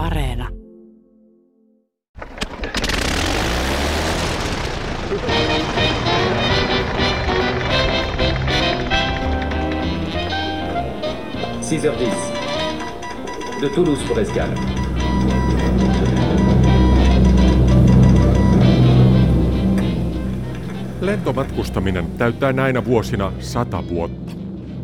Areena. Six heures dix. De Toulouse pour Escale. Lentomatkustaminen täyttää näinä vuosina sata vuotta.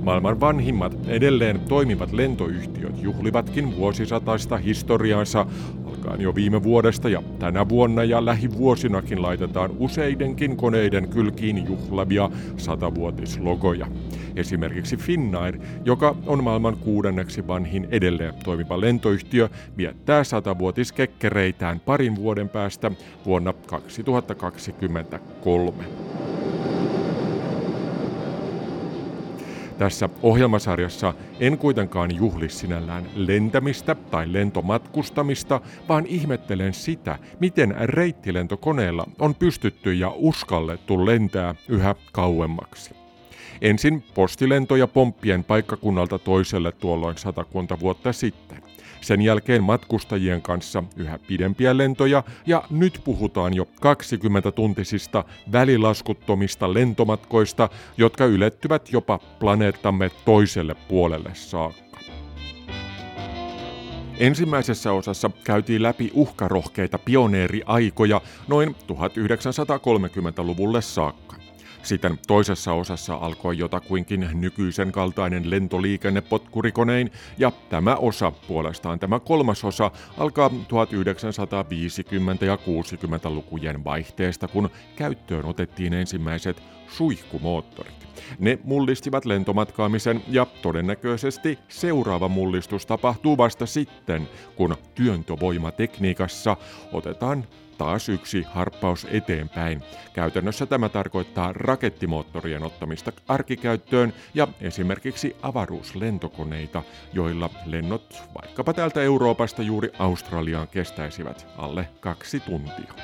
Maailman vanhimmat edelleen toimivat lentoyhtiöt juhlivatkin vuosisataista historiaansa alkaen jo viime vuodesta ja tänä vuonna ja lähivuosinakin laitetaan useidenkin koneiden kylkiin juhlavia satavuotislogoja. Esimerkiksi Finnair, joka on maailman kuudenneksi vanhin edelleen toimiva lentoyhtiö, viettää satavuotiskekkereitään parin vuoden päästä vuonna 2023. Tässä ohjelmasarjassa en kuitenkaan juhli sinällään lentämistä tai lentomatkustamista, vaan ihmettelen sitä, miten reittilentokoneella on pystytty ja uskallettu lentää yhä kauemmaksi. Ensin postilentoja pomppien paikkakunnalta toiselle tuolloin satakunta vuotta sitten. Sen jälkeen matkustajien kanssa yhä pidempiä lentoja ja nyt puhutaan jo 20-tuntisista välilaskuttomista lentomatkoista, jotka ylettyvät jopa planeettamme toiselle puolelle saakka. Ensimmäisessä osassa käytiin läpi uhkarohkeita pioneeriaikoja noin 1930-luvulle saakka. Sitten toisessa osassa alkoi jotakuinkin nykyisen kaltainen lentoliikenne potkurikonein, ja tämä osa, puolestaan tämä kolmas osa, alkaa 1950- ja 60-lukujen vaihteesta, kun käyttöön otettiin ensimmäiset suihkumoottorit. Ne mullistivat lentomatkaamisen ja todennäköisesti seuraava mullistus tapahtuu vasta sitten, kun työntövoimatekniikassa otetaan taas yksi harppaus eteenpäin. Käytännössä tämä tarkoittaa rakettimoottorien ottamista arkikäyttöön ja esimerkiksi avaruuslentokoneita, joilla lennot vaikkapa täältä Euroopasta juuri Australiaan kestäisivät alle kaksi tuntia.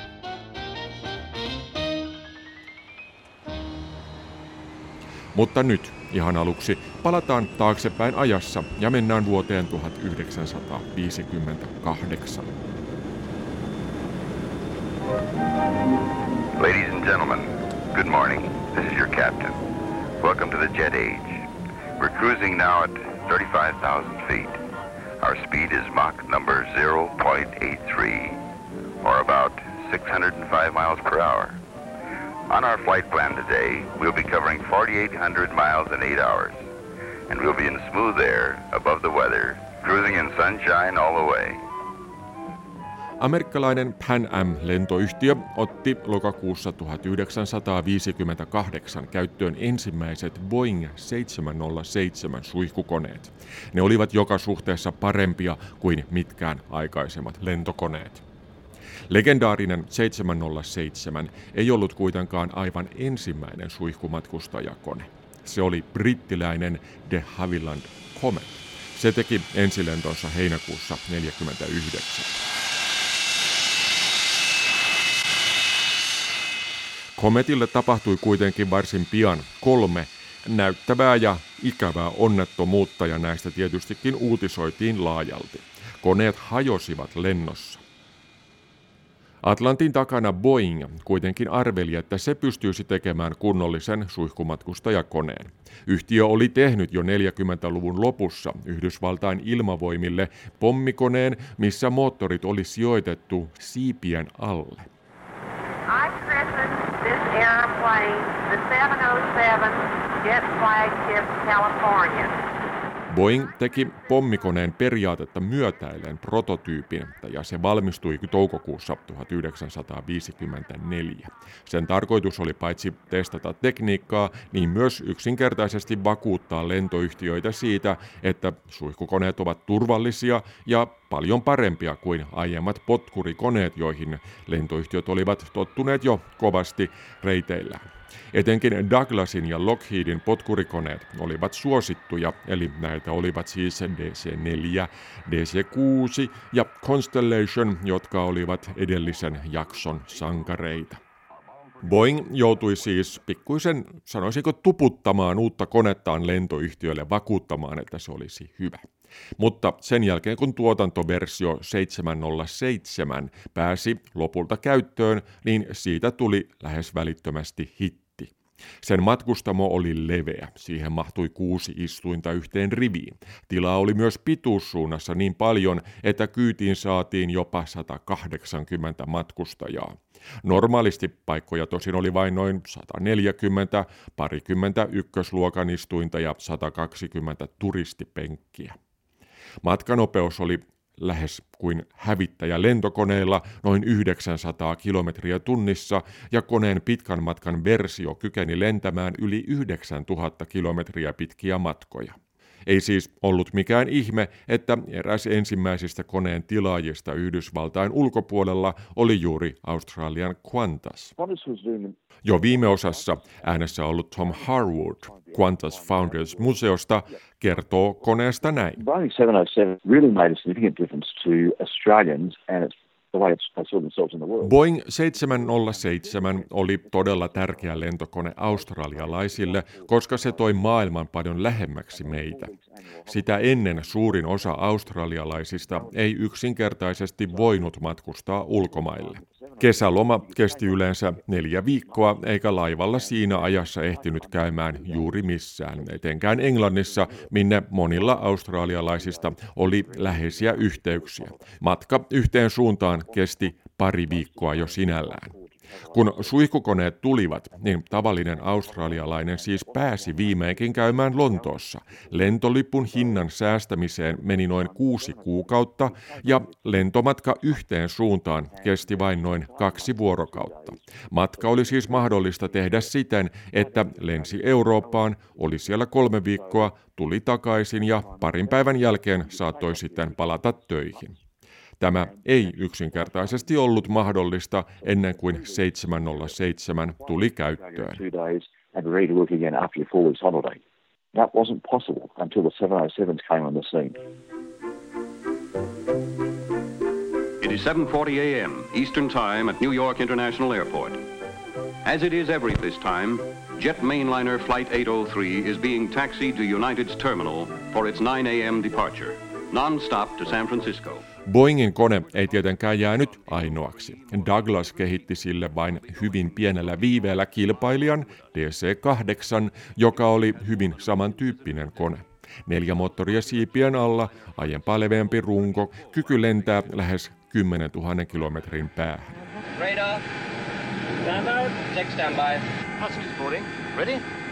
Mutta nyt, ihan aluksi, palataan taaksepäin ajassa ja mennään vuoteen 1958. Ladies and gentlemen, good morning. This is your captain. Welcome to the jet age. We're cruising now at 35,000 feet. Our speed is Mach number 0.83, or about 605 miles per hour. On our flight plan today, we'll be covering 4,800 miles in 8 hours, and we'll be in smooth air above the weather, cruising in sunshine all the way. Amerikkalainen Pan Am-lentoyhtiö otti lokakuussa 1958 käyttöön ensimmäiset Boeing 707 suihkukoneet. Ne olivat joka suhteessa parempia kuin mitkään aikaisemmat lentokoneet. Legendaarinen 707 ei ollut kuitenkaan aivan ensimmäinen suihkumatkustajakone. Se oli brittiläinen de Havilland Comet. Se teki ensilentonsa heinäkuussa 1949. Kometille tapahtui kuitenkin varsin pian kolme näyttävää ja ikävää onnettomuutta ja näistä tietystikin uutisoitiin laajalti. Koneet hajosivat lennossa. Atlantin takana Boeing kuitenkin arveli, että se pystyisi tekemään kunnollisen suihkumatkustajakoneen. Yhtiö oli tehnyt jo 40-luvun lopussa Yhdysvaltain ilmavoimille pommikoneen, missä moottorit oli sijoitettu siipien alle. I christened this airplane the 707 Jet Flagship California. Boeing teki pommikoneen periaatetta myötäillen prototyypin ja se valmistui toukokuussa 1954. Sen tarkoitus oli paitsi testata tekniikkaa, niin myös yksinkertaisesti vakuuttaa lentoyhtiöitä siitä, että suihkukoneet ovat turvallisia ja paljon parempia kuin aiemmat potkurikoneet, joihin lentoyhtiöt olivat tottuneet jo kovasti reiteillään. Etenkin Douglasin ja Lockheedin potkurikoneet olivat suosittuja, eli näitä olivat siis DC-4, DC-6 ja Constellation, jotka olivat edellisen jakson sankareita. Boeing joutui siis pikkuisen, sanoisinko, tuputtamaan uutta konettaan lentoyhtiölle vakuuttamaan, että se olisi hyvä. Mutta sen jälkeen kun tuotantoversio 707 pääsi lopulta käyttöön, niin siitä tuli lähes välittömästi hitti. Sen matkustamo oli leveä, siihen mahtui kuusi istuinta yhteen riviin. Tilaa oli myös pituussuunnassa niin paljon, että kyytiin saatiin jopa 180 matkustajaa. Normaalisti paikkoja tosin oli vain noin 140, parikymmentä ykkösluokan istuinta ja 120 turistipenkkiä. Matkanopeus oli lähes kuin hävittäjä lentokoneella noin 900 kilometriä tunnissa ja koneen pitkän matkan versio kykeni lentämään yli 9000 kilometriä pitkiä matkoja. Ei siis ollut mikään ihme, että eräs ensimmäisistä koneen tilaajista Yhdysvaltain ulkopuolella oli juuri Australian Qantas. Jo viime osassa äänessä ollut Tom Harwood Qantas Founders Museosta kertoo koneesta näin. Boeing 707 really made a significant difference to Australians and its Boeing 707 oli todella tärkeä lentokone australialaisille, koska se toi maailman paljon lähemmäksi meitä. Sitä ennen suurin osa australialaisista ei yksinkertaisesti voinut matkustaa ulkomaille. Kesäloma kesti yleensä neljä viikkoa, eikä laivalla siinä ajassa ehtinyt käymään juuri missään, etenkään Englannissa, minne monilla australialaisista oli läheisiä yhteyksiä. Matka yhteen suuntaan kesti pari viikkoa jo sinällään. Kun suihkukoneet tulivat, niin tavallinen australialainen siis pääsi viimeinkin käymään Lontoossa. Lentolipun hinnan säästämiseen meni noin kuusi kuukautta ja lentomatka yhteen suuntaan kesti vain noin kaksi vuorokautta. Matka oli siis mahdollista tehdä siten, että lensi Eurooppaan, oli siellä kolme viikkoa, tuli takaisin ja parin päivän jälkeen saattoi sitten palata töihin. Tämä ei yksinkertaisesti ollut mahdollista ennen kuin 707 tuli käyttöön. That wasn't possible until the 707s came on the scene. It is 7:40 a.m. Eastern Time at New York International Airport. As it is every this time, jet mainliner flight 803 is being taxied to United's terminal for its 9 a.m. departure, non-stop to San Francisco. Boeingin kone ei tietenkään jäänyt ainoaksi. Douglas kehitti sille vain hyvin pienellä viiveellä kilpailijan DC-8, joka oli hyvin samantyyppinen kone. Neljä moottoria siipien alla, aiempaa leveämpi runko, kyky lentää lähes 10 000 kilometrin päähän. Radar. Stand by. Check standby. Passengers boarding. Ready?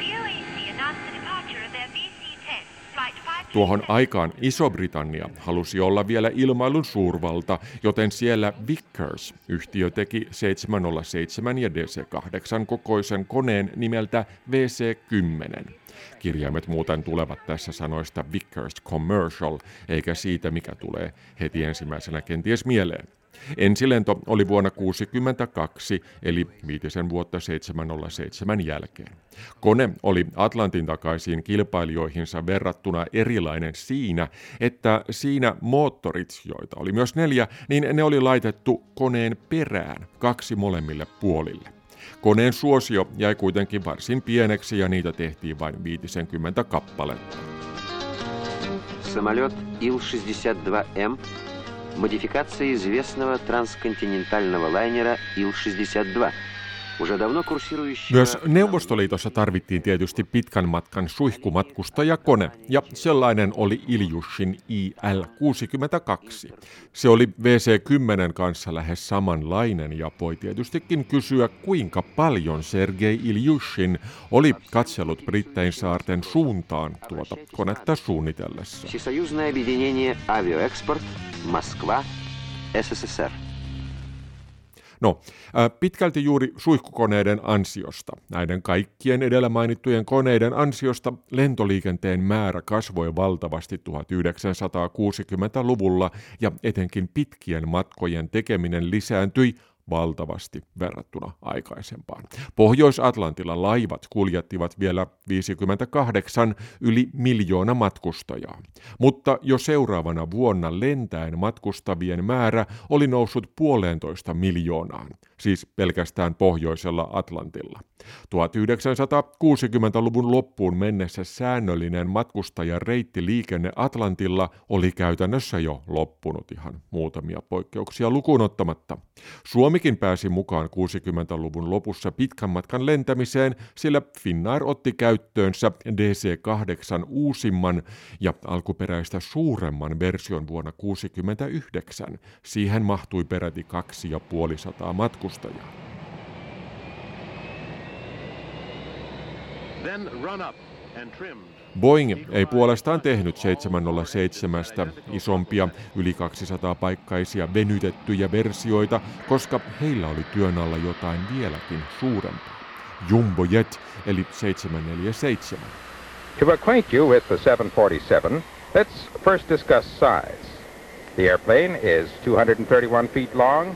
Tuohon aikaan Iso-Britannia halusi olla vielä ilmailun suurvalta, joten siellä Vickers yhtiö teki 707 ja DC-8 kokoisen koneen nimeltä VC-10. Kirjaimet muuten tulevat tässä sanoista Vickers Commercial, eikä siitä, mikä tulee heti ensimmäisenä kenties mieleen. Ensilento oli vuonna 1962, eli viitisen vuotta 707 jälkeen. Kone oli Atlantin takaisin kilpailijoihinsa verrattuna erilainen siinä, että siinä moottorit, joita oli myös neljä, niin ne oli laitettu koneen perään, kaksi molemmille puolille. Koneen suosio jäi kuitenkin varsin pieneksi ja niitä tehtiin vain 50 kappaletta. Самолет Ил-62М модификация известного трансконтинентального лайнера Ил-62 – Myös Neuvostoliitossa tarvittiin tietysti pitkän matkan suihkumatkustajakone, ja sellainen oli Iljushin IL-62. Se oli VC-10 kanssa lähes samanlainen, ja voi tietystikin kysyä, kuinka paljon Sergei Iljushin oli katsellut Brittein saarten suuntaan tuota konetta suunnitellessa. Moskva, SSSR. No, pitkälti juuri suihkukoneiden ansiosta, näiden kaikkien edellä mainittujen koneiden ansiosta lentoliikenteen määrä kasvoi valtavasti 1960-luvulla ja etenkin pitkien matkojen tekeminen lisääntyi valtavasti verrattuna aikaisempaan. Pohjois-Atlantilla laivat kuljettivat vielä 58 yli miljoona matkustajaa, mutta jo seuraavana vuonna lentäen matkustavien määrä oli noussut puolentoista miljoonaan, siis pelkästään Pohjoisella Atlantilla. 1960-luvun loppuun mennessä säännöllinen matkustajareittiliikenne Atlantilla oli käytännössä jo loppunut ihan muutamia poikkeuksia lukuun ottamatta. Suomikin pääsi mukaan 60-luvun lopussa pitkän matkan lentämiseen, sillä Finnair otti käyttöönsä DC-8 uusimman ja alkuperäistä suuremman version vuonna 1969. Siihen mahtui peräti kaksi ja puolisataa matkustajaa. Boeing ei puolestaan tehnyt 707 isompia yli 200 paikkaisia venytettyjä versioita, koska heillä oli työn alla jotain vieläkin suurempaa. Jumbo Jet eli 747. To acquaint you with the 747, let's first discuss size. The airplane is 231 feet long,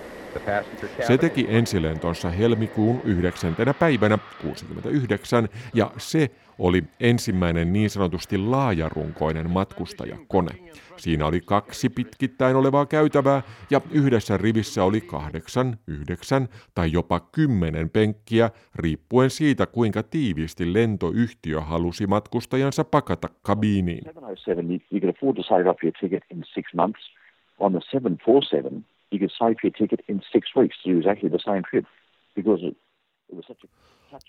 se teki ensilentonsa helmikuun 9. päivänä 69 ja se oli ensimmäinen niin sanotusti laajarunkoinen matkustajakone. Siinä oli kaksi pitkittäin olevaa käytävää ja yhdessä rivissä oli kahdeksan, yhdeksän tai jopa kymmenen penkkiä, riippuen siitä kuinka tiiviisti lentoyhtiö halusi matkustajansa pakata kabiiniin. 747, On the 747, you could save your ticket in six weeks to do exactly the same trip because it, it was such a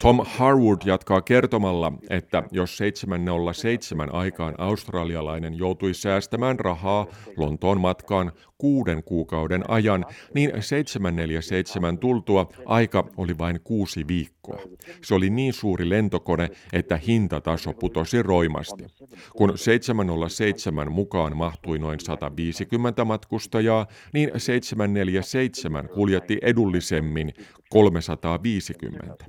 Tom Harwood jatkaa kertomalla, että jos 707 aikaan australialainen joutui säästämään rahaa Lontoon matkaan kuuden kuukauden ajan, niin 747 tultua aika oli vain kuusi viikkoa. Se oli niin suuri lentokone, että hintataso putosi roimasti. Kun 707 mukaan mahtui noin 150 matkustajaa, niin 747 kuljetti edullisemmin 350.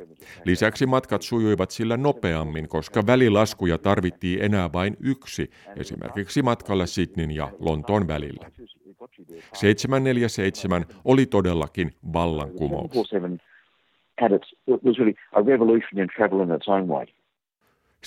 Lisäksi matkat sujuivat sillä nopeammin, koska välilaskuja tarvittiin enää vain yksi, esimerkiksi matkalla Sydneyn ja Lontoon välillä. 747 oli todellakin vallankumous.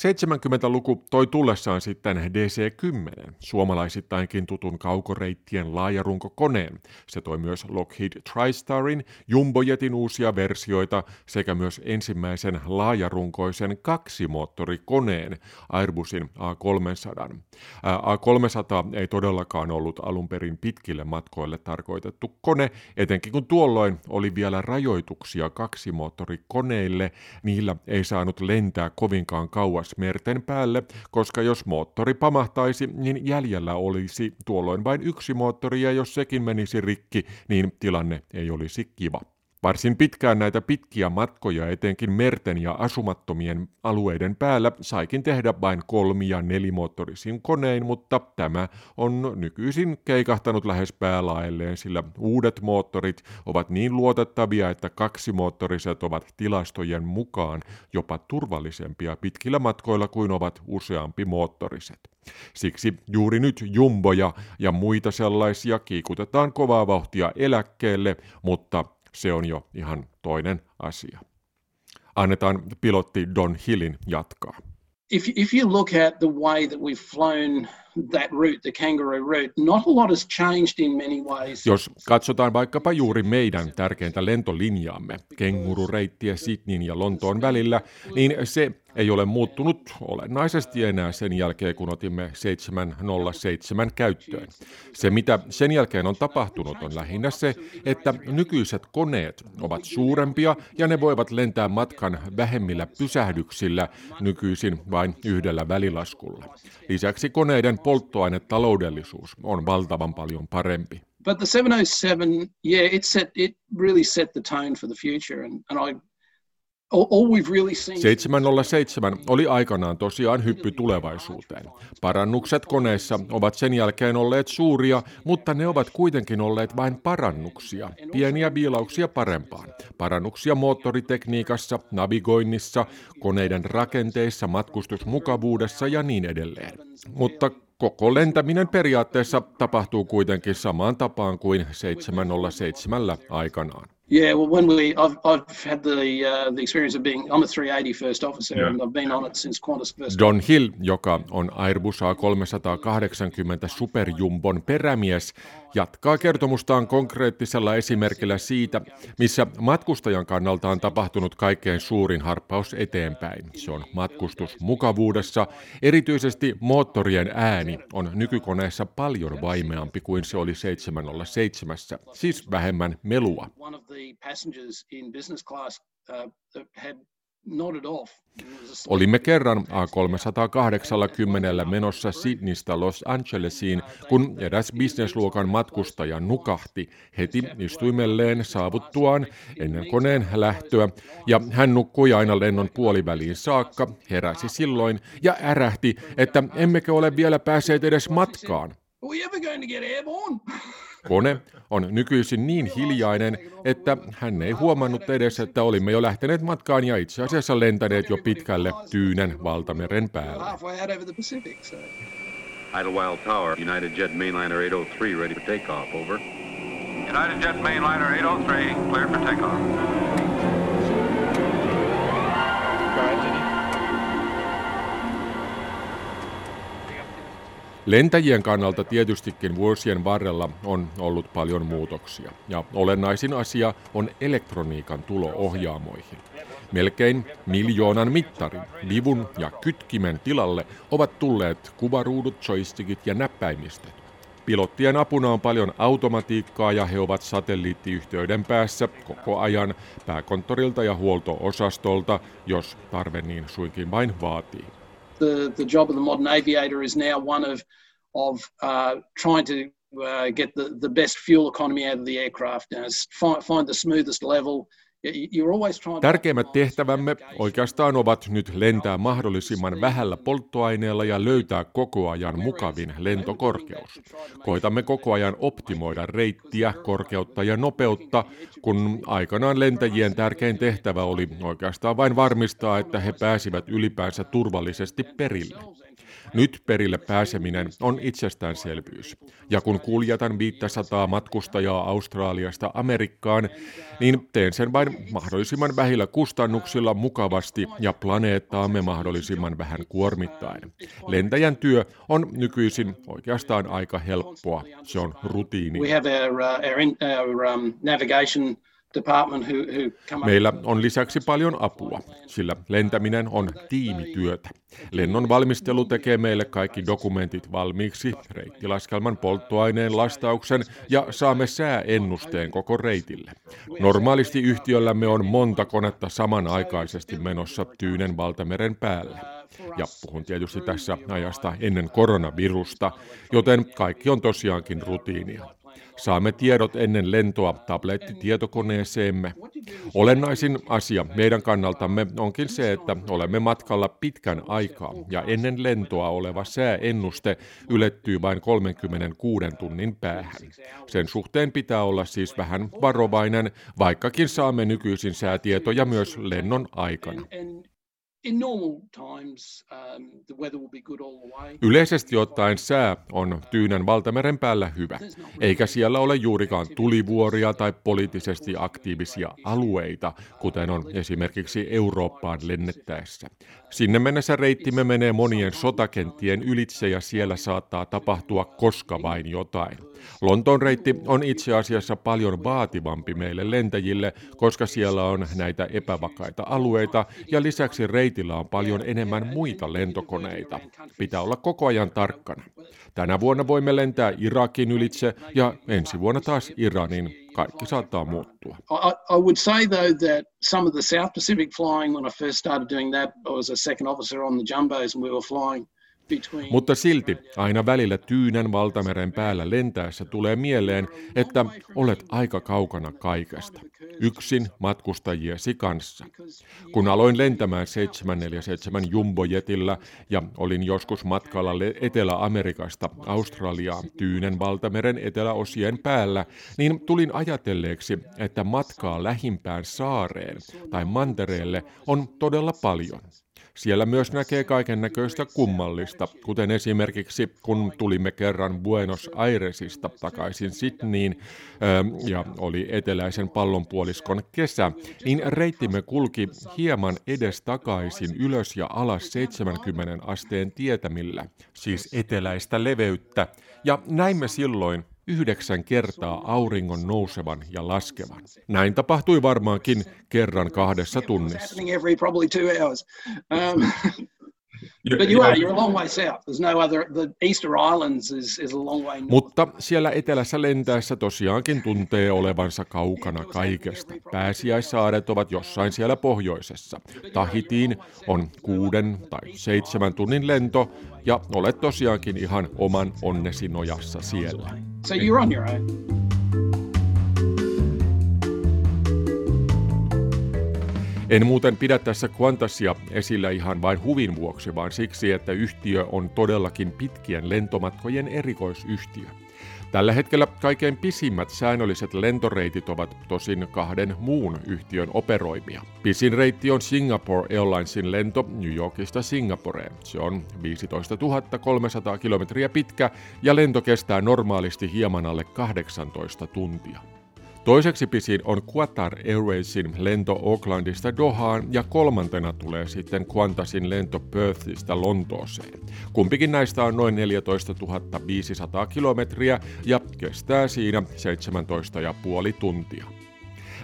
70-luku toi tullessaan sitten DC-10, suomalaisittainkin tutun kaukoreittien laajarunkokoneen. Se toi myös Lockheed TriStarin, Jumbojetin uusia versioita sekä myös ensimmäisen laajarunkoisen kaksimoottorikoneen Airbusin A300. A300 ei todellakaan ollut alun perin pitkille matkoille tarkoitettu kone, etenkin kun tuolloin oli vielä rajoituksia kaksimoottorikoneille, niillä ei saanut lentää kovinkaan kauas merten päälle, koska jos moottori pamahtaisi, niin jäljellä olisi tuolloin vain yksi moottori ja jos sekin menisi rikki, niin tilanne ei olisi kiva. Varsin pitkään näitä pitkiä matkoja etenkin merten ja asumattomien alueiden päällä saikin tehdä vain kolmi- ja nelimoottorisin konein, mutta tämä on nykyisin keikahtanut lähes päälaelleen, sillä uudet moottorit ovat niin luotettavia, että kaksimoottoriset ovat tilastojen mukaan jopa turvallisempia pitkillä matkoilla kuin ovat useampi moottoriset. Siksi juuri nyt jumboja ja muita sellaisia kiikutetaan kovaa vauhtia eläkkeelle, mutta se on jo ihan toinen asia. Annetaan pilotti Don Hillin jatkaa. If, if you look at the way that we've flown that route, the kangaroo route, not a lot has changed in many ways. Jos katsotaan vaikkapa juuri meidän tärkeintä lentolinjaamme, kengurureittiä Sydneyn ja Lontoon välillä, niin se ei ole muuttunut olennaisesti enää sen jälkeen, kun otimme 707 käyttöön. Se, mitä sen jälkeen on tapahtunut, on lähinnä se, että nykyiset koneet ovat suurempia ja ne voivat lentää matkan vähemmillä pysähdyksillä nykyisin vain yhdellä välilaskulla. Lisäksi koneiden polttoainetaloudellisuus on valtavan paljon parempi. But the 707, yeah, it set it really set the tone for the future, and, and I 707 oli aikanaan tosiaan hyppy tulevaisuuteen. Parannukset koneessa ovat sen jälkeen olleet suuria, mutta ne ovat kuitenkin olleet vain parannuksia, pieniä viilauksia parempaan. Parannuksia moottoritekniikassa, navigoinnissa, koneiden rakenteissa, matkustusmukavuudessa ja niin edelleen. Mutta koko lentäminen periaatteessa tapahtuu kuitenkin samaan tapaan kuin 707 aikanaan. Yeah, well, when we, I've, I've had the uh, the experience of being, I'm a 380 first officer, yeah. and I've been on it since Qantas first. Don Hill, joka on Airbus A380 superjumbon perämies, jatkaa kertomustaan konkreettisella esimerkillä siitä, missä matkustajan kannalta on tapahtunut kaikkein suurin harppaus eteenpäin. Se on matkustus mukavuudessa. Erityisesti moottorien ääni on nykykoneessa paljon vaimeampi kuin se oli 707, siis vähemmän melua. Olimme kerran A380 menossa Sydneystä Los Angelesiin, kun eräs bisnesluokan matkustaja nukahti. Heti istuimelleen saavuttuaan ennen koneen lähtöä, ja hän nukkui aina lennon puoliväliin saakka, heräsi silloin ja ärähti, että emmekö ole vielä päässeet edes matkaan. Kone on nykyisin niin hiljainen, että hän ei huomannut edes, että olimme jo lähteneet matkaan ja itse asiassa lentäneet jo pitkälle Tyynen valtameren päälle. Idlewild Tower, United Jet Mainliner 803 ready for takeoff, over. United Jet Mainliner 803 cleared for takeoff. Lentäjien kannalta tietystikin vuosien varrella on ollut paljon muutoksia, ja olennaisin asia on elektroniikan tulo ohjaamoihin. Melkein miljoonan mittarin, vivun ja kytkimen tilalle ovat tulleet kuvaruudut, joystickit ja näppäimistöt. Pilottien apuna on paljon automatiikkaa ja he ovat satelliittiyhteyden päässä koko ajan pääkonttorilta ja huolto-osastolta, jos tarve niin suinkin vain vaatii. The, the job of the modern aviator is now one of, of uh, trying to uh, get the, the best fuel economy out of the aircraft, you know, find, find the smoothest level, Tärkeimmät tehtävämme oikeastaan ovat nyt lentää mahdollisimman vähällä polttoaineella ja löytää koko ajan mukavin lentokorkeus. Koitamme koko ajan optimoida reittiä, korkeutta ja nopeutta, kun aikanaan lentäjien tärkein tehtävä oli oikeastaan vain varmistaa, että he pääsivät ylipäänsä turvallisesti perille. Nyt perille pääseminen on itsestäänselvyys. Ja kun kuljetan 500 matkustajaa Australiasta Amerikkaan, niin teen sen vain mahdollisimman vähillä kustannuksilla mukavasti ja planeettaamme mahdollisimman vähän kuormittaen. Lentäjän työ on nykyisin oikeastaan aika helppoa. Se on rutiini. We have our, uh, our, our um, navigation Meillä on lisäksi paljon apua, sillä lentäminen on tiimityötä. Lennon valmistelu tekee meille kaikki dokumentit valmiiksi, reittilaskelman polttoaineen lastauksen ja saamme sääennusteen koko reitille. Normaalisti yhtiöllämme on monta konetta samanaikaisesti menossa Tyynen valtameren päällä. Ja puhun tietysti tässä ajasta ennen koronavirusta, joten kaikki on tosiaankin rutiinia. Saamme tiedot ennen lentoa tablettitietokoneeseemme. Olennaisin asia meidän kannaltamme onkin se, että olemme matkalla pitkän aikaa ja ennen lentoa oleva sääennuste ylettyy vain 36 tunnin päähän. Sen suhteen pitää olla siis vähän varovainen, vaikkakin saamme nykyisin säätietoja myös lennon aikana. Yleisesti ottaen sää on Tyynän valtameren päällä hyvä, eikä siellä ole juurikaan tulivuoria tai poliittisesti aktiivisia alueita, kuten on esimerkiksi Eurooppaan lennettäessä. Sinne mennessä reittimme menee monien sotakenttien ylitse ja siellä saattaa tapahtua koska vain jotain. Lontoon reitti on itse asiassa paljon vaativampi meille lentäjille, koska siellä on näitä epävakaita alueita ja lisäksi reitillä on paljon enemmän muita lentokoneita. Pitää olla koko ajan tarkkana. Tänä vuonna voimme lentää Irakin ylitse ja ensi vuonna taas Iranin. Kaikki saattaa muuttua. I, I would say though that some of the South Pacific flying when I first started doing that, I was a second officer on the jumbos and we were flying – mutta silti aina välillä Tyynän valtameren päällä lentäessä tulee mieleen, että olet aika kaukana kaikesta, yksin matkustajiesi kanssa. Kun aloin lentämään 747 jumbojetillä ja olin joskus matkalla Etelä-Amerikasta Australiaan Tyynen valtameren eteläosien päällä, niin tulin ajatelleeksi, että matkaa lähimpään saareen tai mantereelle on todella paljon. Siellä myös näkee kaiken näköistä kummallista, kuten esimerkiksi kun tulimme kerran Buenos Airesista takaisin Sydneyin ähm, ja oli eteläisen pallonpuoliskon kesä, niin reittimme kulki hieman edestakaisin ylös ja alas 70 asteen tietämillä, siis eteläistä leveyttä, ja näimme silloin yhdeksän kertaa auringon nousevan ja laskevan. Näin tapahtui varmaankin kerran kahdessa tunnissa. Mutta siellä etelässä lentäessä tosiaankin tuntee olevansa kaukana kaikesta. Pääsiäissaaret ovat jossain siellä pohjoisessa. Tahitiin on kuuden tai seitsemän tunnin lento ja olet tosiaankin ihan oman onnesi nojassa siellä. So you're on your own. En muuten pidä tässä Qantasia esillä ihan vain huvin vuoksi, vaan siksi, että yhtiö on todellakin pitkien lentomatkojen erikoisyhtiö. Tällä hetkellä kaikkein pisimmät säännölliset lentoreitit ovat tosin kahden muun yhtiön operoimia. Pisin reitti on Singapore Airlinesin lento New Yorkista Singaporeen. Se on 15 300 kilometriä pitkä ja lento kestää normaalisti hieman alle 18 tuntia. Toiseksi pisin on Qatar Airwaysin lento Aucklandista Dohaan ja kolmantena tulee sitten Qantasin lento Perthistä Lontooseen. Kumpikin näistä on noin 14 500 kilometriä ja kestää siinä 17,5 tuntia.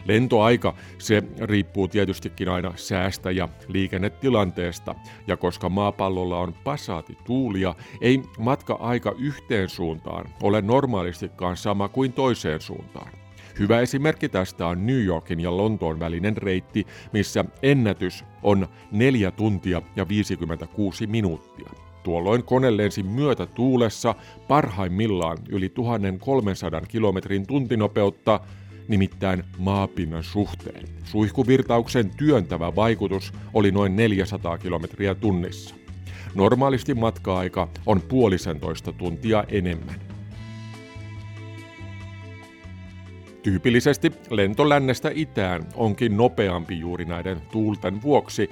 Lentoaika, se riippuu tietystikin aina säästä ja liikennetilanteesta, ja koska maapallolla on pasaati tuulia, ei matka-aika yhteen suuntaan ole normaalistikaan sama kuin toiseen suuntaan. Hyvä esimerkki tästä on New Yorkin ja Lontoon välinen reitti, missä ennätys on 4 tuntia ja 56 minuuttia. Tuolloin kone lensi myötä tuulessa parhaimmillaan yli 1300 kilometrin tuntinopeutta, nimittäin maapinnan suhteen. Suihkuvirtauksen työntävä vaikutus oli noin 400 kilometriä tunnissa. Normaalisti matka-aika on puolisentoista tuntia enemmän. Tyypillisesti lento lännestä itään onkin nopeampi juuri näiden tuulten vuoksi.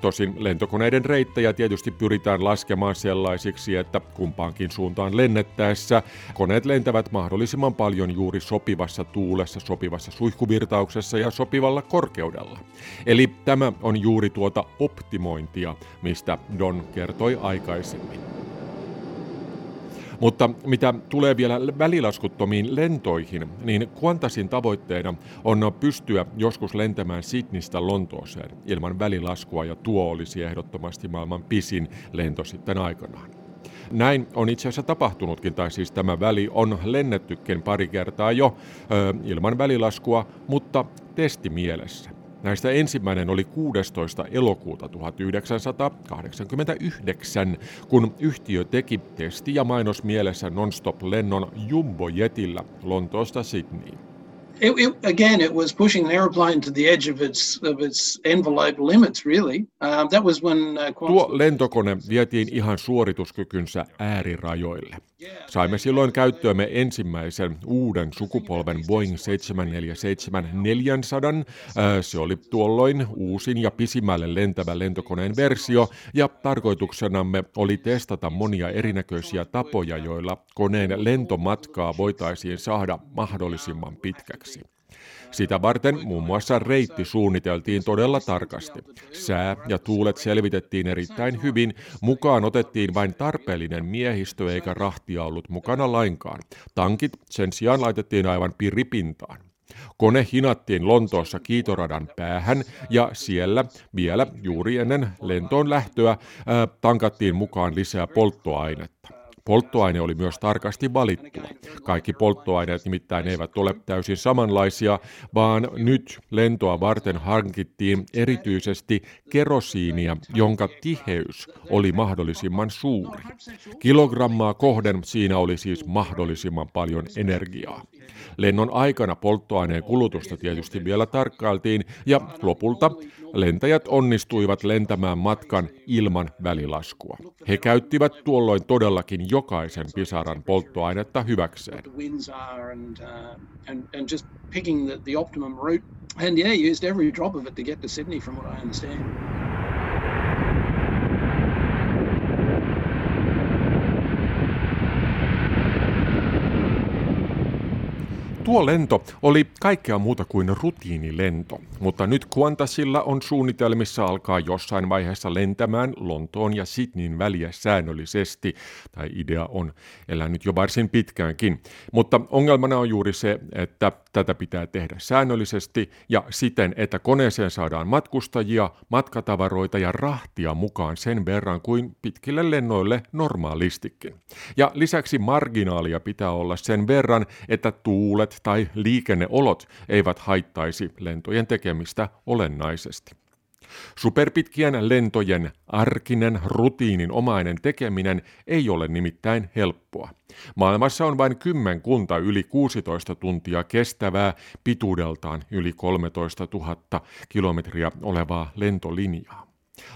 Tosin lentokoneiden reittejä tietysti pyritään laskemaan sellaisiksi, että kumpaankin suuntaan lennettäessä koneet lentävät mahdollisimman paljon juuri sopivassa tuulessa, sopivassa suihkuvirtauksessa ja sopivalla korkeudella. Eli tämä on juuri tuota optimointia, mistä Don kertoi aikaisemmin. Mutta mitä tulee vielä välilaskuttomiin lentoihin, niin Qantasin tavoitteena on pystyä joskus lentämään Sydneystä Lontooseen ilman välilaskua ja tuo olisi ehdottomasti maailman pisin lento sitten aikanaan. Näin on itse asiassa tapahtunutkin, tai siis tämä väli on lennettykin pari kertaa jo ö, ilman välilaskua, mutta testimielessä. Näistä ensimmäinen oli 16. elokuuta 1989, kun yhtiö teki testi- ja mainosmielessä nonstop-lennon Jumbo-jetillä Lontoosta Sydneyin. It, it, again, it was pushing an airplane to the edge of its, of its envelope limits, really. Um, that was when, uh, Tuo lentokone vietiin ihan suorituskykynsä äärirajoille. Saimme silloin käyttöömme ensimmäisen uuden sukupolven Boeing 747-400. Se oli tuolloin uusin ja pisimmälle lentävä lentokoneen versio, ja tarkoituksenamme oli testata monia erinäköisiä tapoja, joilla koneen lentomatkaa voitaisiin saada mahdollisimman pitkäksi. Sitä varten muun muassa reitti suunniteltiin todella tarkasti. Sää ja tuulet selvitettiin erittäin hyvin, mukaan otettiin vain tarpeellinen miehistö eikä rahtia ollut mukana lainkaan. Tankit sen sijaan laitettiin aivan piripintaan. Kone hinattiin Lontoossa kiitoradan päähän ja siellä vielä juuri ennen lentoon lähtöä tankattiin mukaan lisää polttoainetta. Polttoaine oli myös tarkasti valittua. Kaikki polttoaineet nimittäin eivät ole täysin samanlaisia, vaan nyt lentoa varten hankittiin erityisesti kerosiinia, jonka tiheys oli mahdollisimman suuri. Kilogrammaa kohden siinä oli siis mahdollisimman paljon energiaa. Lennon aikana polttoaineen kulutusta tietysti vielä tarkkailtiin ja lopulta lentäjät onnistuivat lentämään matkan ilman välilaskua. He käyttivät tuolloin todellakin jokaisen pisaran polttoainetta hyväkseen. And yeah, used every drop of it to get to Sydney from what I understand. Tuo lento oli kaikkea muuta kuin rutiinilento, mutta nyt Qantasilla on suunnitelmissa alkaa jossain vaiheessa lentämään Lontoon ja Sydneyn väliä säännöllisesti, tai idea on elänyt jo varsin pitkäänkin. Mutta ongelmana on juuri se, että tätä pitää tehdä säännöllisesti ja siten, että koneeseen saadaan matkustajia, matkatavaroita ja rahtia mukaan sen verran kuin pitkille lennoille normaalistikin. Ja lisäksi marginaalia pitää olla sen verran, että tuulet tai liikenneolot eivät haittaisi lentojen tekemistä olennaisesti. Superpitkien lentojen arkinen, rutiininomainen tekeminen ei ole nimittäin helppoa. Maailmassa on vain kymmenkunta yli 16 tuntia kestävää, pituudeltaan yli 13 000 kilometriä olevaa lentolinjaa.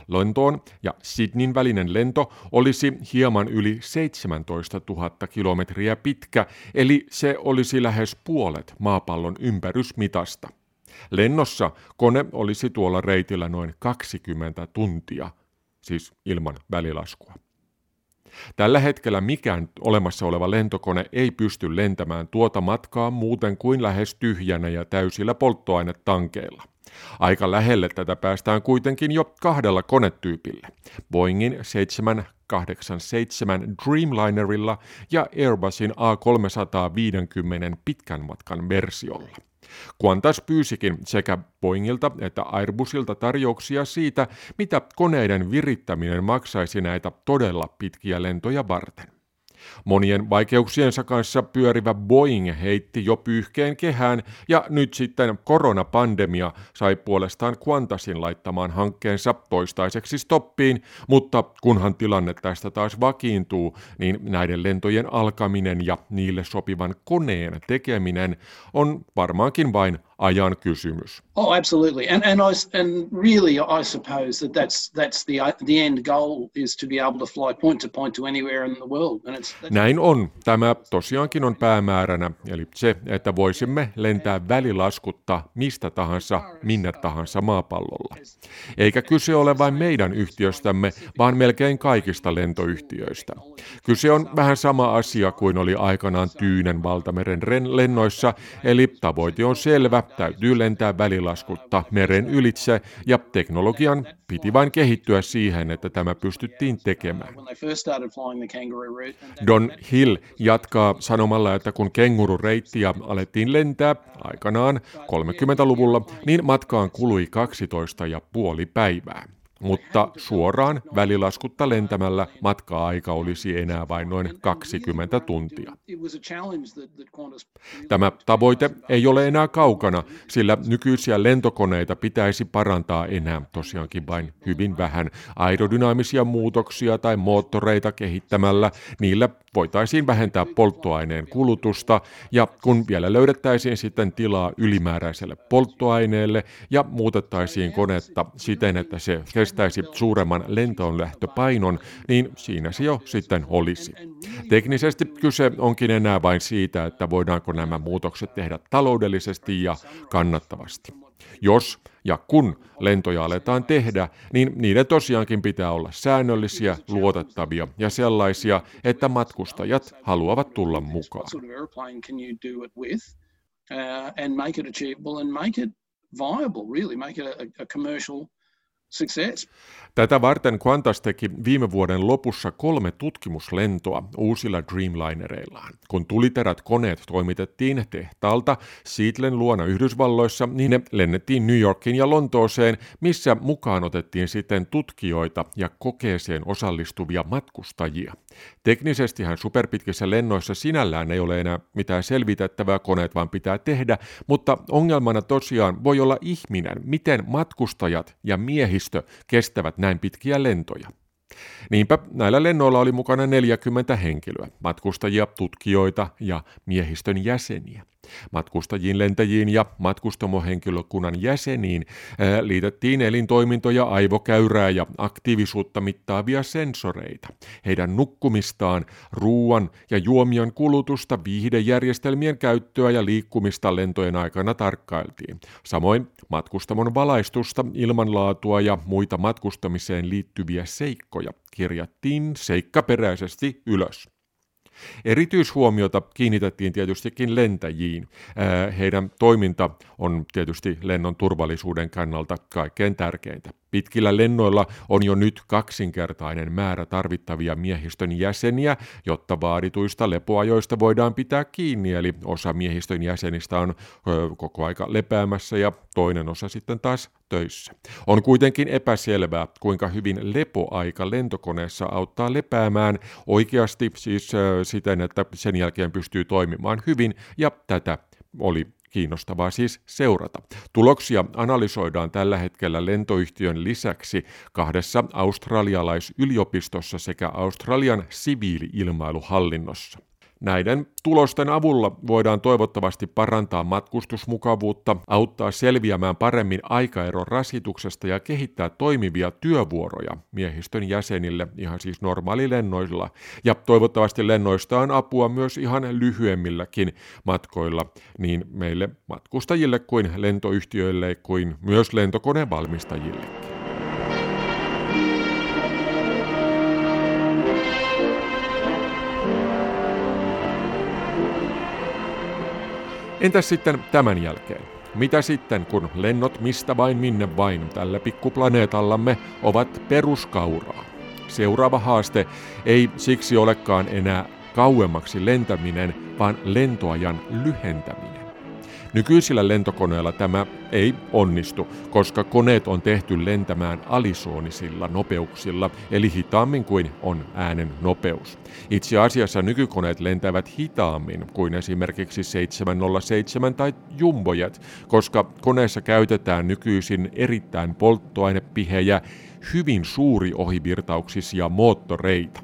Lontoon ja Sydneyn välinen lento olisi hieman yli 17 000 kilometriä pitkä, eli se olisi lähes puolet maapallon ympärysmitasta. Lennossa kone olisi tuolla reitillä noin 20 tuntia, siis ilman välilaskua. Tällä hetkellä mikään olemassa oleva lentokone ei pysty lentämään tuota matkaa muuten kuin lähes tyhjänä ja täysillä polttoainetankeilla. Aika lähelle tätä päästään kuitenkin jo kahdella konetyypillä. Boeingin 787 Dreamlinerilla ja Airbusin A350 pitkän matkan versiolla. Qantas pyysikin sekä Boeingilta että Airbusilta tarjouksia siitä, mitä koneiden virittäminen maksaisi näitä todella pitkiä lentoja varten. Monien vaikeuksiensa kanssa pyörivä Boeing heitti jo pyyhkeen kehään ja nyt sitten koronapandemia sai puolestaan Qantasin laittamaan hankkeensa toistaiseksi stoppiin, mutta kunhan tilanne tästä taas vakiintuu, niin näiden lentojen alkaminen ja niille sopivan koneen tekeminen on varmaankin vain ajan kysymys. Oh, absolutely, and and I and really, I suppose that that's that's the the end goal is to be able to fly point to point to anywhere in the world, and it's. Näin on. Tämä tosiaankin on päämääränä, eli se, että voisimme lentää välilaskutta mistä tahansa, minne tahansa maapallolla. Eikä kyse ole vain meidän yhtiöstämme, vaan melkein kaikista lentoyhtiöistä. Kyse on vähän sama asia kuin oli aikanaan Tyynen valtameren lennoissa, eli tavoite on selvä, täytyy lentää välilaskutta meren ylitse ja teknologian piti vain kehittyä siihen, että tämä pystyttiin tekemään. Don Hill jatkaa sanomalla, että kun kengurureittiä alettiin lentää aikanaan 30-luvulla, niin matkaan kului 12 ja puoli päivää mutta suoraan välilaskutta lentämällä matka-aika olisi enää vain noin 20 tuntia. Tämä tavoite ei ole enää kaukana, sillä nykyisiä lentokoneita pitäisi parantaa enää tosiaankin vain hyvin vähän. Aerodynaamisia muutoksia tai moottoreita kehittämällä niillä voitaisiin vähentää polttoaineen kulutusta ja kun vielä löydettäisiin sitten tilaa ylimääräiselle polttoaineelle ja muutettaisiin konetta siten, että se kestäisi suuremman lentoonlähtöpainon, niin siinä se jo sitten olisi. Teknisesti kyse onkin enää vain siitä, että voidaanko nämä muutokset tehdä taloudellisesti ja kannattavasti. Jos ja kun lentoja aletaan tehdä, niin niiden tosiaankin pitää olla säännöllisiä, luotettavia ja sellaisia, että matkustajat haluavat tulla mukaan. viable, really, make it a, a commercial success. Tätä varten Qantas teki viime vuoden lopussa kolme tutkimuslentoa uusilla Dreamlinereillaan. Kun tuliterät koneet toimitettiin tehtaalta Seatlen luona Yhdysvalloissa, niin ne lennettiin New Yorkin ja Lontooseen, missä mukaan otettiin sitten tutkijoita ja kokeeseen osallistuvia matkustajia. Teknisestihän superpitkissä lennoissa sinällään ei ole enää mitään selvitettävää koneet vaan pitää tehdä, mutta ongelmana tosiaan voi olla ihminen, miten matkustajat ja miehistö kestävät näin pitkiä lentoja. Niinpä näillä lennoilla oli mukana 40 henkilöä, matkustajia, tutkijoita ja miehistön jäseniä. Matkustajiin, lentäjiin ja matkustamohenkilökunnan jäseniin liitettiin elintoimintoja, aivokäyrää ja aktiivisuutta mittaavia sensoreita. Heidän nukkumistaan, ruuan ja juomion kulutusta, viihdejärjestelmien käyttöä ja liikkumista lentojen aikana tarkkailtiin. Samoin matkustamon valaistusta, ilmanlaatua ja muita matkustamiseen liittyviä seikkoja kirjattiin seikkaperäisesti ylös. Erityishuomiota kiinnitettiin tietystikin lentäjiin. Heidän toiminta on tietysti lennon turvallisuuden kannalta kaikkein tärkeintä. Pitkillä lennoilla on jo nyt kaksinkertainen määrä tarvittavia miehistön jäseniä, jotta vaadituista lepoajoista voidaan pitää kiinni, eli osa miehistön jäsenistä on koko aika lepäämässä ja toinen osa sitten taas töissä. On kuitenkin epäselvää, kuinka hyvin lepoaika lentokoneessa auttaa lepäämään oikeasti siis siten, että sen jälkeen pystyy toimimaan hyvin, ja tätä oli kiinnostavaa siis seurata. Tuloksia analysoidaan tällä hetkellä lentoyhtiön lisäksi kahdessa australialaisyliopistossa sekä Australian siviili-ilmailuhallinnossa. Näiden tulosten avulla voidaan toivottavasti parantaa matkustusmukavuutta, auttaa selviämään paremmin aikaeron rasituksesta ja kehittää toimivia työvuoroja miehistön jäsenille ihan siis normaalilennoilla. Ja toivottavasti lennoista on apua myös ihan lyhyemmilläkin matkoilla niin meille matkustajille kuin lentoyhtiöille kuin myös lentokonevalmistajillekin. Entäs sitten tämän jälkeen? Mitä sitten, kun lennot mistä vain minne vain tällä pikkuplaneetallamme ovat peruskauraa? Seuraava haaste ei siksi olekaan enää kauemmaksi lentäminen, vaan lentoajan lyhentäminen. Nykyisillä lentokoneilla tämä ei onnistu, koska koneet on tehty lentämään alisoonisilla nopeuksilla, eli hitaammin kuin on äänen nopeus. Itse asiassa nykykoneet lentävät hitaammin kuin esimerkiksi 707 tai Jumbojet, koska koneessa käytetään nykyisin erittäin polttoainepihejä, hyvin suuri ohivirtauksisia moottoreita.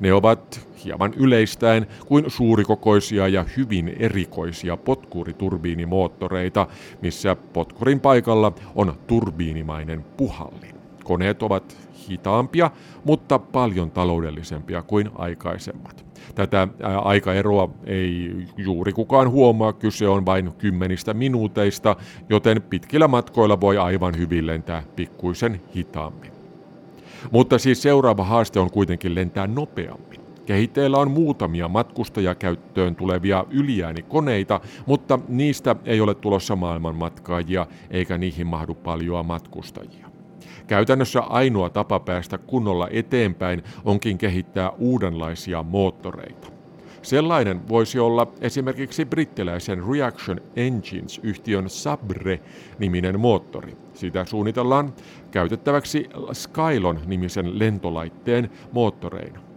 Ne ovat hieman yleistäen kuin suurikokoisia ja hyvin erikoisia potkuriturbiinimoottoreita, missä potkurin paikalla on turbiinimainen puhallin. Koneet ovat hitaampia, mutta paljon taloudellisempia kuin aikaisemmat. Tätä aikaeroa ei juuri kukaan huomaa, kyse on vain kymmenistä minuuteista, joten pitkillä matkoilla voi aivan hyvin lentää pikkuisen hitaammin. Mutta siis seuraava haaste on kuitenkin lentää nopeammin. Kehitteillä on muutamia matkustajakäyttöön tulevia yliäänikoneita, mutta niistä ei ole tulossa maailmanmatkaajia eikä niihin mahdu paljoa matkustajia. Käytännössä ainoa tapa päästä kunnolla eteenpäin onkin kehittää uudenlaisia moottoreita. Sellainen voisi olla esimerkiksi brittiläisen Reaction Engines-yhtiön Sabre-niminen moottori. Sitä suunnitellaan käytettäväksi Skylon-nimisen lentolaitteen moottoreina.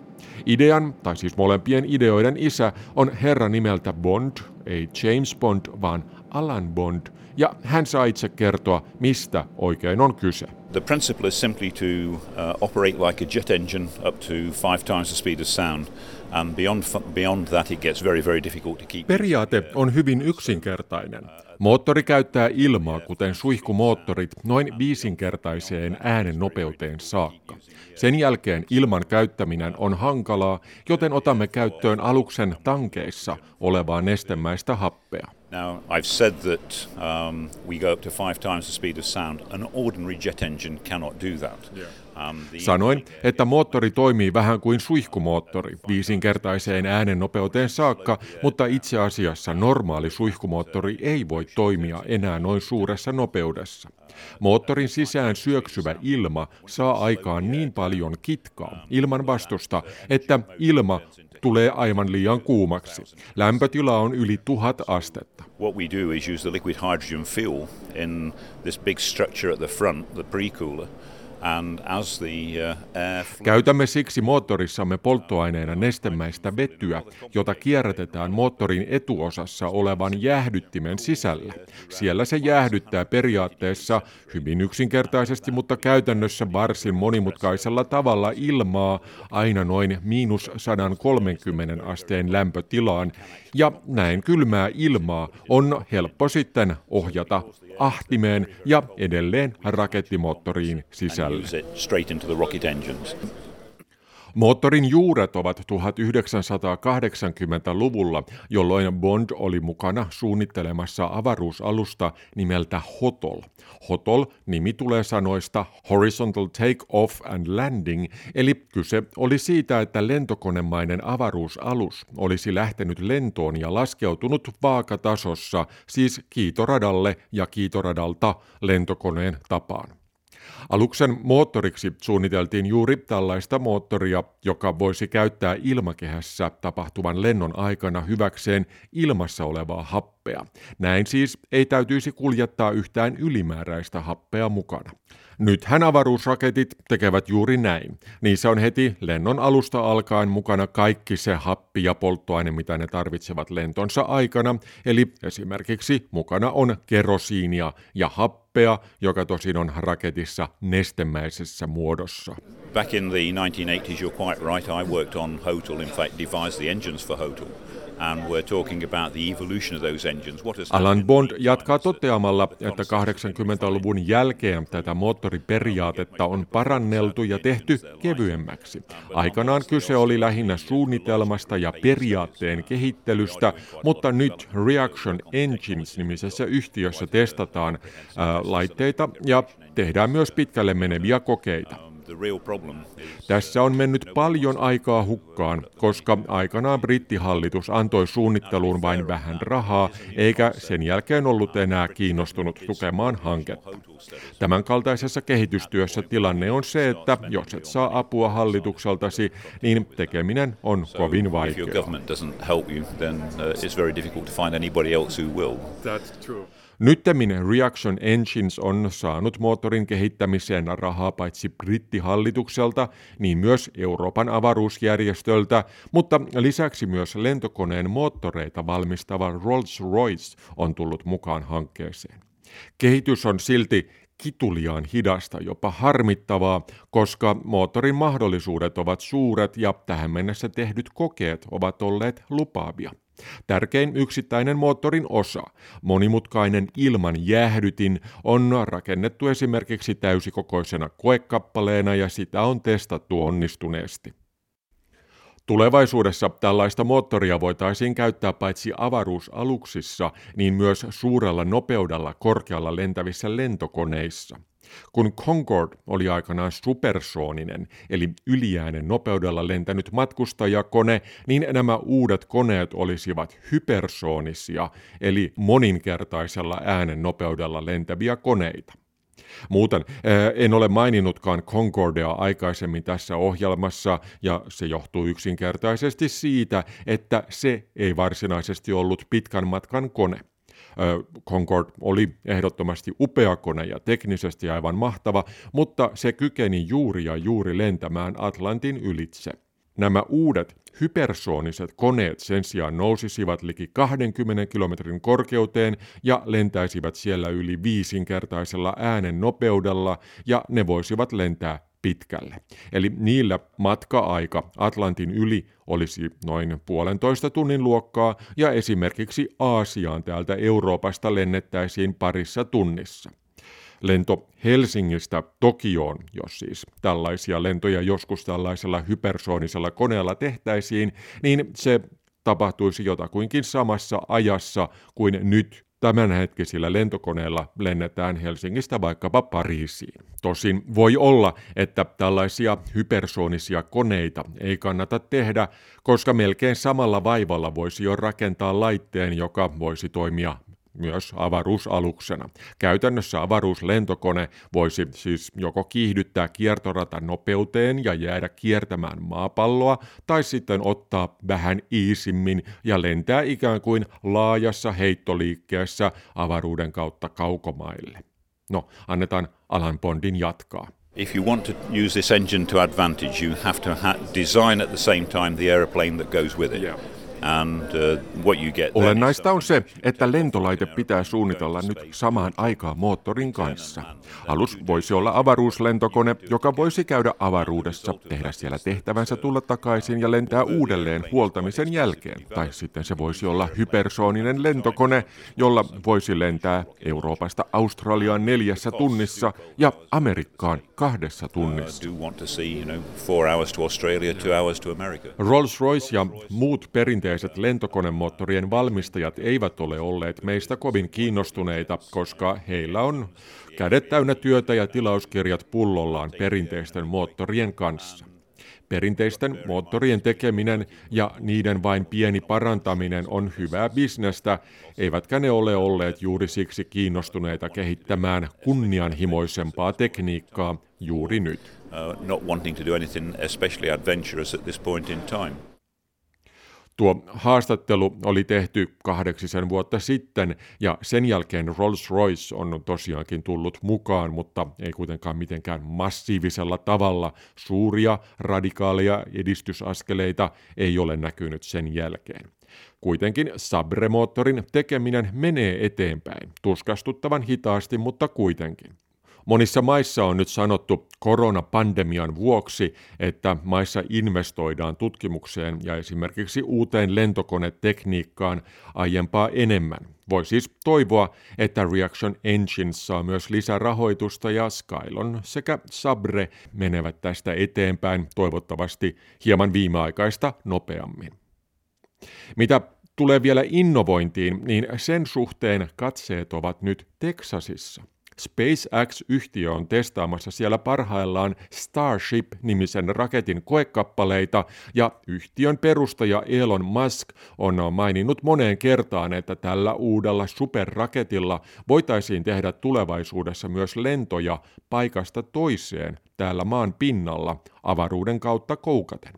Idean, tai siis molempien ideoiden isä, on herra nimeltä Bond, ei James Bond, vaan Alan Bond, ja hän saa itse kertoa, mistä oikein on kyse. The principle is simply to uh, operate like a jet engine up to five times the speed of sound. And beyond, beyond that it gets very, very difficult to keep. Periaate on hyvin yksinkertainen. Moottori käyttää ilmaa, kuten suihkumoottorit, noin viisinkertaiseen äänen nopeuteen saakka. Sen jälkeen ilman käyttäminen on hankalaa, joten otamme käyttöön aluksen tankeissa olevaa nestemäistä happea. Now, I've said that um, we go up to five times the speed of sound. An ordinary jet engine cannot do that. Yeah. Sanoin, että moottori toimii vähän kuin suihkumoottori, viisinkertaiseen äänennopeuteen saakka, mutta itse asiassa normaali suihkumoottori ei voi toimia enää noin suuressa nopeudessa. Moottorin sisään syöksyvä ilma saa aikaan niin paljon kitkaa ilman vastusta, että ilma tulee aivan liian kuumaksi. Lämpötila on yli tuhat astetta. What we do is use the liquid hydrogen fuel in this big structure at the front, the pre-cooler. Uh, Käytämme siksi moottorissamme polttoaineena nestemäistä vetyä, jota kierrätetään moottorin etuosassa olevan jäähdyttimen sisällä. Siellä se jäähdyttää periaatteessa hyvin yksinkertaisesti, mutta käytännössä varsin monimutkaisella tavalla ilmaa aina noin miinus 130 asteen lämpötilaan, ja näin kylmää ilmaa on helppo sitten ohjata ahtimeen ja edelleen rakettimoottoriin sisälle. Moottorin juuret ovat 1980-luvulla, jolloin Bond oli mukana suunnittelemassa avaruusalusta nimeltä HOTOL. HOTOL nimi tulee sanoista Horizontal Take Off and Landing, eli kyse oli siitä, että lentokonemainen avaruusalus olisi lähtenyt lentoon ja laskeutunut vaakatasossa, siis kiitoradalle ja kiitoradalta lentokoneen tapaan. Aluksen moottoriksi suunniteltiin juuri tällaista moottoria, joka voisi käyttää ilmakehässä tapahtuvan lennon aikana hyväkseen ilmassa olevaa happea. Näin siis ei täytyisi kuljettaa yhtään ylimääräistä happea mukana. Nythän avaruusraketit tekevät juuri näin. Niissä on heti lennon alusta alkaen mukana kaikki se happi ja polttoaine, mitä ne tarvitsevat lentonsa aikana. Eli esimerkiksi mukana on kerosiinia ja happea, joka tosin on raketissa nestemäisessä muodossa. Back in the 1980s, you're quite right, I worked on HOTL, in fact devised the engines for HOTL. Alan Bond jatkaa toteamalla, että 80-luvun jälkeen tätä moottoriperiaatetta on paranneltu ja tehty kevyemmäksi. Aikanaan kyse oli lähinnä suunnitelmasta ja periaatteen kehittelystä, mutta nyt Reaction Engines-nimisessä yhtiössä testataan ää, laitteita ja tehdään myös pitkälle meneviä kokeita. Tässä on mennyt paljon aikaa hukkaan, koska aikanaan brittihallitus antoi suunnitteluun vain vähän rahaa, eikä sen jälkeen ollut enää kiinnostunut tukemaan hanketta. Tämänkaltaisessa kehitystyössä tilanne on se, että jos et saa apua hallitukseltasi, niin tekeminen on kovin vaikeaa. Nyttemmin Reaction Engines on saanut moottorin kehittämiseen rahaa paitsi brittihallitukselta, niin myös Euroopan avaruusjärjestöltä, mutta lisäksi myös lentokoneen moottoreita valmistava Rolls-Royce on tullut mukaan hankkeeseen. Kehitys on silti kituliaan hidasta, jopa harmittavaa, koska moottorin mahdollisuudet ovat suuret ja tähän mennessä tehdyt kokeet ovat olleet lupaavia. Tärkein yksittäinen moottorin osa, monimutkainen ilman jäähdytin, on rakennettu esimerkiksi täysikokoisena koekappaleena ja sitä on testattu onnistuneesti. Tulevaisuudessa tällaista moottoria voitaisiin käyttää paitsi avaruusaluksissa, niin myös suurella nopeudella korkealla lentävissä lentokoneissa – kun Concorde oli aikanaan supersooninen, eli yliäänen nopeudella lentänyt matkustajakone, niin nämä uudet koneet olisivat hypersoonisia, eli moninkertaisella äänen nopeudella lentäviä koneita. Muuten en ole maininnutkaan Concordea aikaisemmin tässä ohjelmassa, ja se johtuu yksinkertaisesti siitä, että se ei varsinaisesti ollut pitkän matkan kone. Concorde oli ehdottomasti upea kone ja teknisesti aivan mahtava, mutta se kykeni juuri ja juuri lentämään Atlantin ylitse. Nämä uudet hypersooniset koneet sen sijaan nousisivat liki 20 kilometrin korkeuteen ja lentäisivät siellä yli viisinkertaisella äänen nopeudella ja ne voisivat lentää pitkälle. Eli niillä matka-aika Atlantin yli olisi noin puolentoista tunnin luokkaa ja esimerkiksi Aasiaan täältä Euroopasta lennettäisiin parissa tunnissa. Lento Helsingistä Tokioon, jos siis tällaisia lentoja joskus tällaisella hypersoonisella koneella tehtäisiin, niin se tapahtuisi jotakuinkin samassa ajassa kuin nyt tämänhetkisillä lentokoneilla lennetään Helsingistä vaikkapa Pariisiin. Tosin voi olla, että tällaisia hypersoonisia koneita ei kannata tehdä, koska melkein samalla vaivalla voisi jo rakentaa laitteen, joka voisi toimia myös avaruusaluksena. Käytännössä avaruuslentokone voisi siis joko kiihdyttää kiertoratan nopeuteen ja jäädä kiertämään maapalloa, tai sitten ottaa vähän iisimmin ja lentää ikään kuin laajassa heittoliikkeessä avaruuden kautta kaukomaille. No, annetaan Alan Bondin jatkaa. If you want to use this engine to advantage, you have to ha- design at the same time the aeroplane that goes with it. Yeah. Uh, what you get Olennaista on se, että lentolaite pitää suunnitella nyt samaan aikaan moottorin kanssa. Alus voisi olla avaruuslentokone, joka voisi käydä avaruudessa, tehdä siellä tehtävänsä tulla takaisin ja lentää uudelleen huoltamisen jälkeen. Tai sitten se voisi olla hypersooninen lentokone, jolla voisi lentää Euroopasta Australiaan neljässä tunnissa ja Amerikkaan kahdessa tunnissa. Rolls-Royce ja muut perinteiset lentokonemoottorien valmistajat eivät ole olleet meistä kovin kiinnostuneita, koska heillä on kädet täynnä työtä ja tilauskirjat pullollaan perinteisten moottorien kanssa. Perinteisten moottorien tekeminen ja niiden vain pieni parantaminen on hyvää bisnestä, eivätkä ne ole olleet juuri siksi kiinnostuneita kehittämään kunnianhimoisempaa tekniikkaa juuri nyt. Uh, not wanting to do anything especially adventurous at this point in time. Tuo haastattelu oli tehty kahdeksisen vuotta sitten ja sen jälkeen Rolls-Royce on tosiaankin tullut mukaan, mutta ei kuitenkaan mitenkään massiivisella tavalla. Suuria, radikaaleja edistysaskeleita ei ole näkynyt sen jälkeen. Kuitenkin Sabre-moottorin tekeminen menee eteenpäin, tuskastuttavan hitaasti, mutta kuitenkin. Monissa maissa on nyt sanottu koronapandemian vuoksi, että maissa investoidaan tutkimukseen ja esimerkiksi uuteen lentokonetekniikkaan aiempaa enemmän. Voi siis toivoa, että Reaction Engines saa myös lisärahoitusta ja Skylon sekä Sabre menevät tästä eteenpäin toivottavasti hieman viimeaikaista nopeammin. Mitä tulee vielä innovointiin, niin sen suhteen katseet ovat nyt Teksasissa. SpaceX-yhtiö on testaamassa siellä parhaillaan Starship-nimisen raketin koekappaleita, ja yhtiön perustaja Elon Musk on maininnut moneen kertaan, että tällä uudella superraketilla voitaisiin tehdä tulevaisuudessa myös lentoja paikasta toiseen täällä maan pinnalla avaruuden kautta koukaten.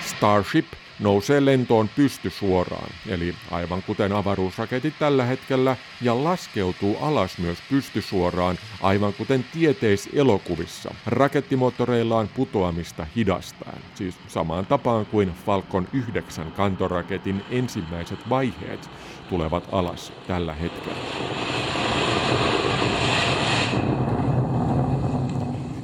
Starship nousee lentoon pystysuoraan, eli aivan kuten avaruusraketit tällä hetkellä, ja laskeutuu alas myös pystysuoraan, aivan kuten tieteiselokuvissa, rakettimoottoreillaan putoamista hidastaen, siis samaan tapaan kuin Falcon 9 kantoraketin ensimmäiset vaiheet tulevat alas tällä hetkellä.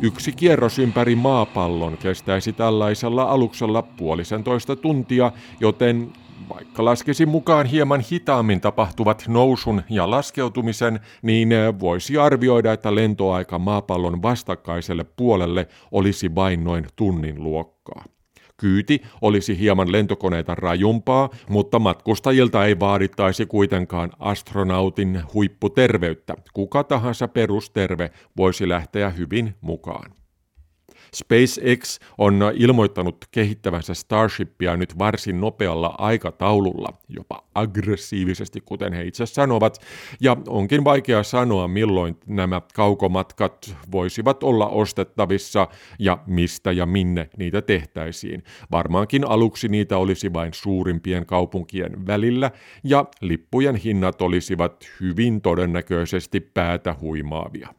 Yksi kierros ympäri maapallon kestäisi tällaisella aluksella puolisentoista tuntia, joten vaikka laskisi mukaan hieman hitaammin tapahtuvat nousun ja laskeutumisen, niin voisi arvioida, että lentoaika maapallon vastakkaiselle puolelle olisi vain noin tunnin luokkaa. Kyyti olisi hieman lentokoneita rajumpaa, mutta matkustajilta ei vaadittaisi kuitenkaan astronautin huipputerveyttä. Kuka tahansa perusterve voisi lähteä hyvin mukaan. SpaceX on ilmoittanut kehittävänsä Starshipia nyt varsin nopealla aikataululla, jopa aggressiivisesti, kuten he itse sanovat, ja onkin vaikea sanoa, milloin nämä kaukomatkat voisivat olla ostettavissa ja mistä ja minne niitä tehtäisiin. Varmaankin aluksi niitä olisi vain suurimpien kaupunkien välillä, ja lippujen hinnat olisivat hyvin todennäköisesti päätä huimaavia.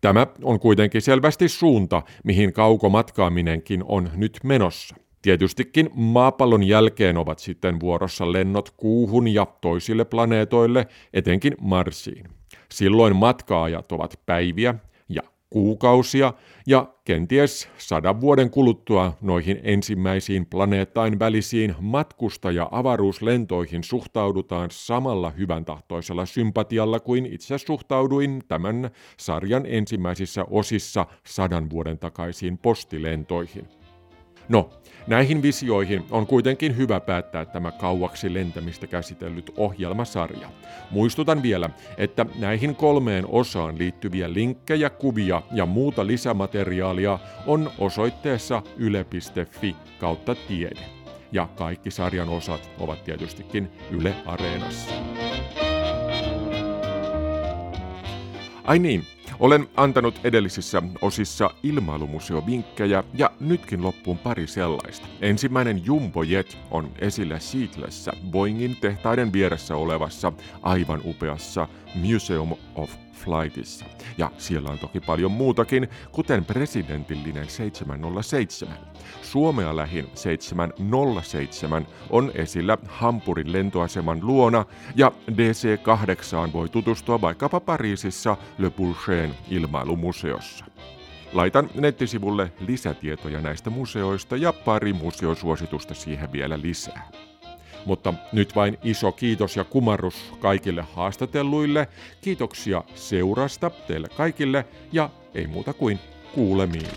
Tämä on kuitenkin selvästi suunta, mihin kaukomatkaaminenkin on nyt menossa. Tietystikin maapallon jälkeen ovat sitten vuorossa lennot kuuhun ja toisille planeetoille, etenkin Marsiin. Silloin matkaajat ovat päiviä kuukausia ja kenties sadan vuoden kuluttua noihin ensimmäisiin planeettain välisiin matkustaja-avaruuslentoihin suhtaudutaan samalla hyvän tahtoisella sympatialla kuin itse suhtauduin tämän sarjan ensimmäisissä osissa sadan vuoden takaisiin postilentoihin. No, näihin visioihin on kuitenkin hyvä päättää tämä kauaksi lentämistä käsitellyt ohjelmasarja. Muistutan vielä, että näihin kolmeen osaan liittyviä linkkejä, kuvia ja muuta lisämateriaalia on osoitteessa yle.fi kautta tiede. Ja kaikki sarjan osat ovat tietystikin Yle Areenassa. Ai niin, olen antanut edellisissä osissa ilmailumuseo-vinkkejä ja nytkin loppuun pari sellaista. Ensimmäinen Jumbo Jet on esillä Seatlessä Boeingin tehtaiden vieressä olevassa aivan upeassa Museum of Flightissa. Ja siellä on toki paljon muutakin, kuten presidentillinen 707. Suomea lähin 707 on esillä Hampurin lentoaseman luona ja DC-8 voi tutustua vaikkapa Pariisissa Le Bourget ilmailumuseossa. Laitan nettisivulle lisätietoja näistä museoista ja pari museosuositusta siihen vielä lisää. Mutta nyt vain iso kiitos ja kumarrus kaikille haastatelluille. Kiitoksia seurasta teille kaikille ja ei muuta kuin kuulemiin.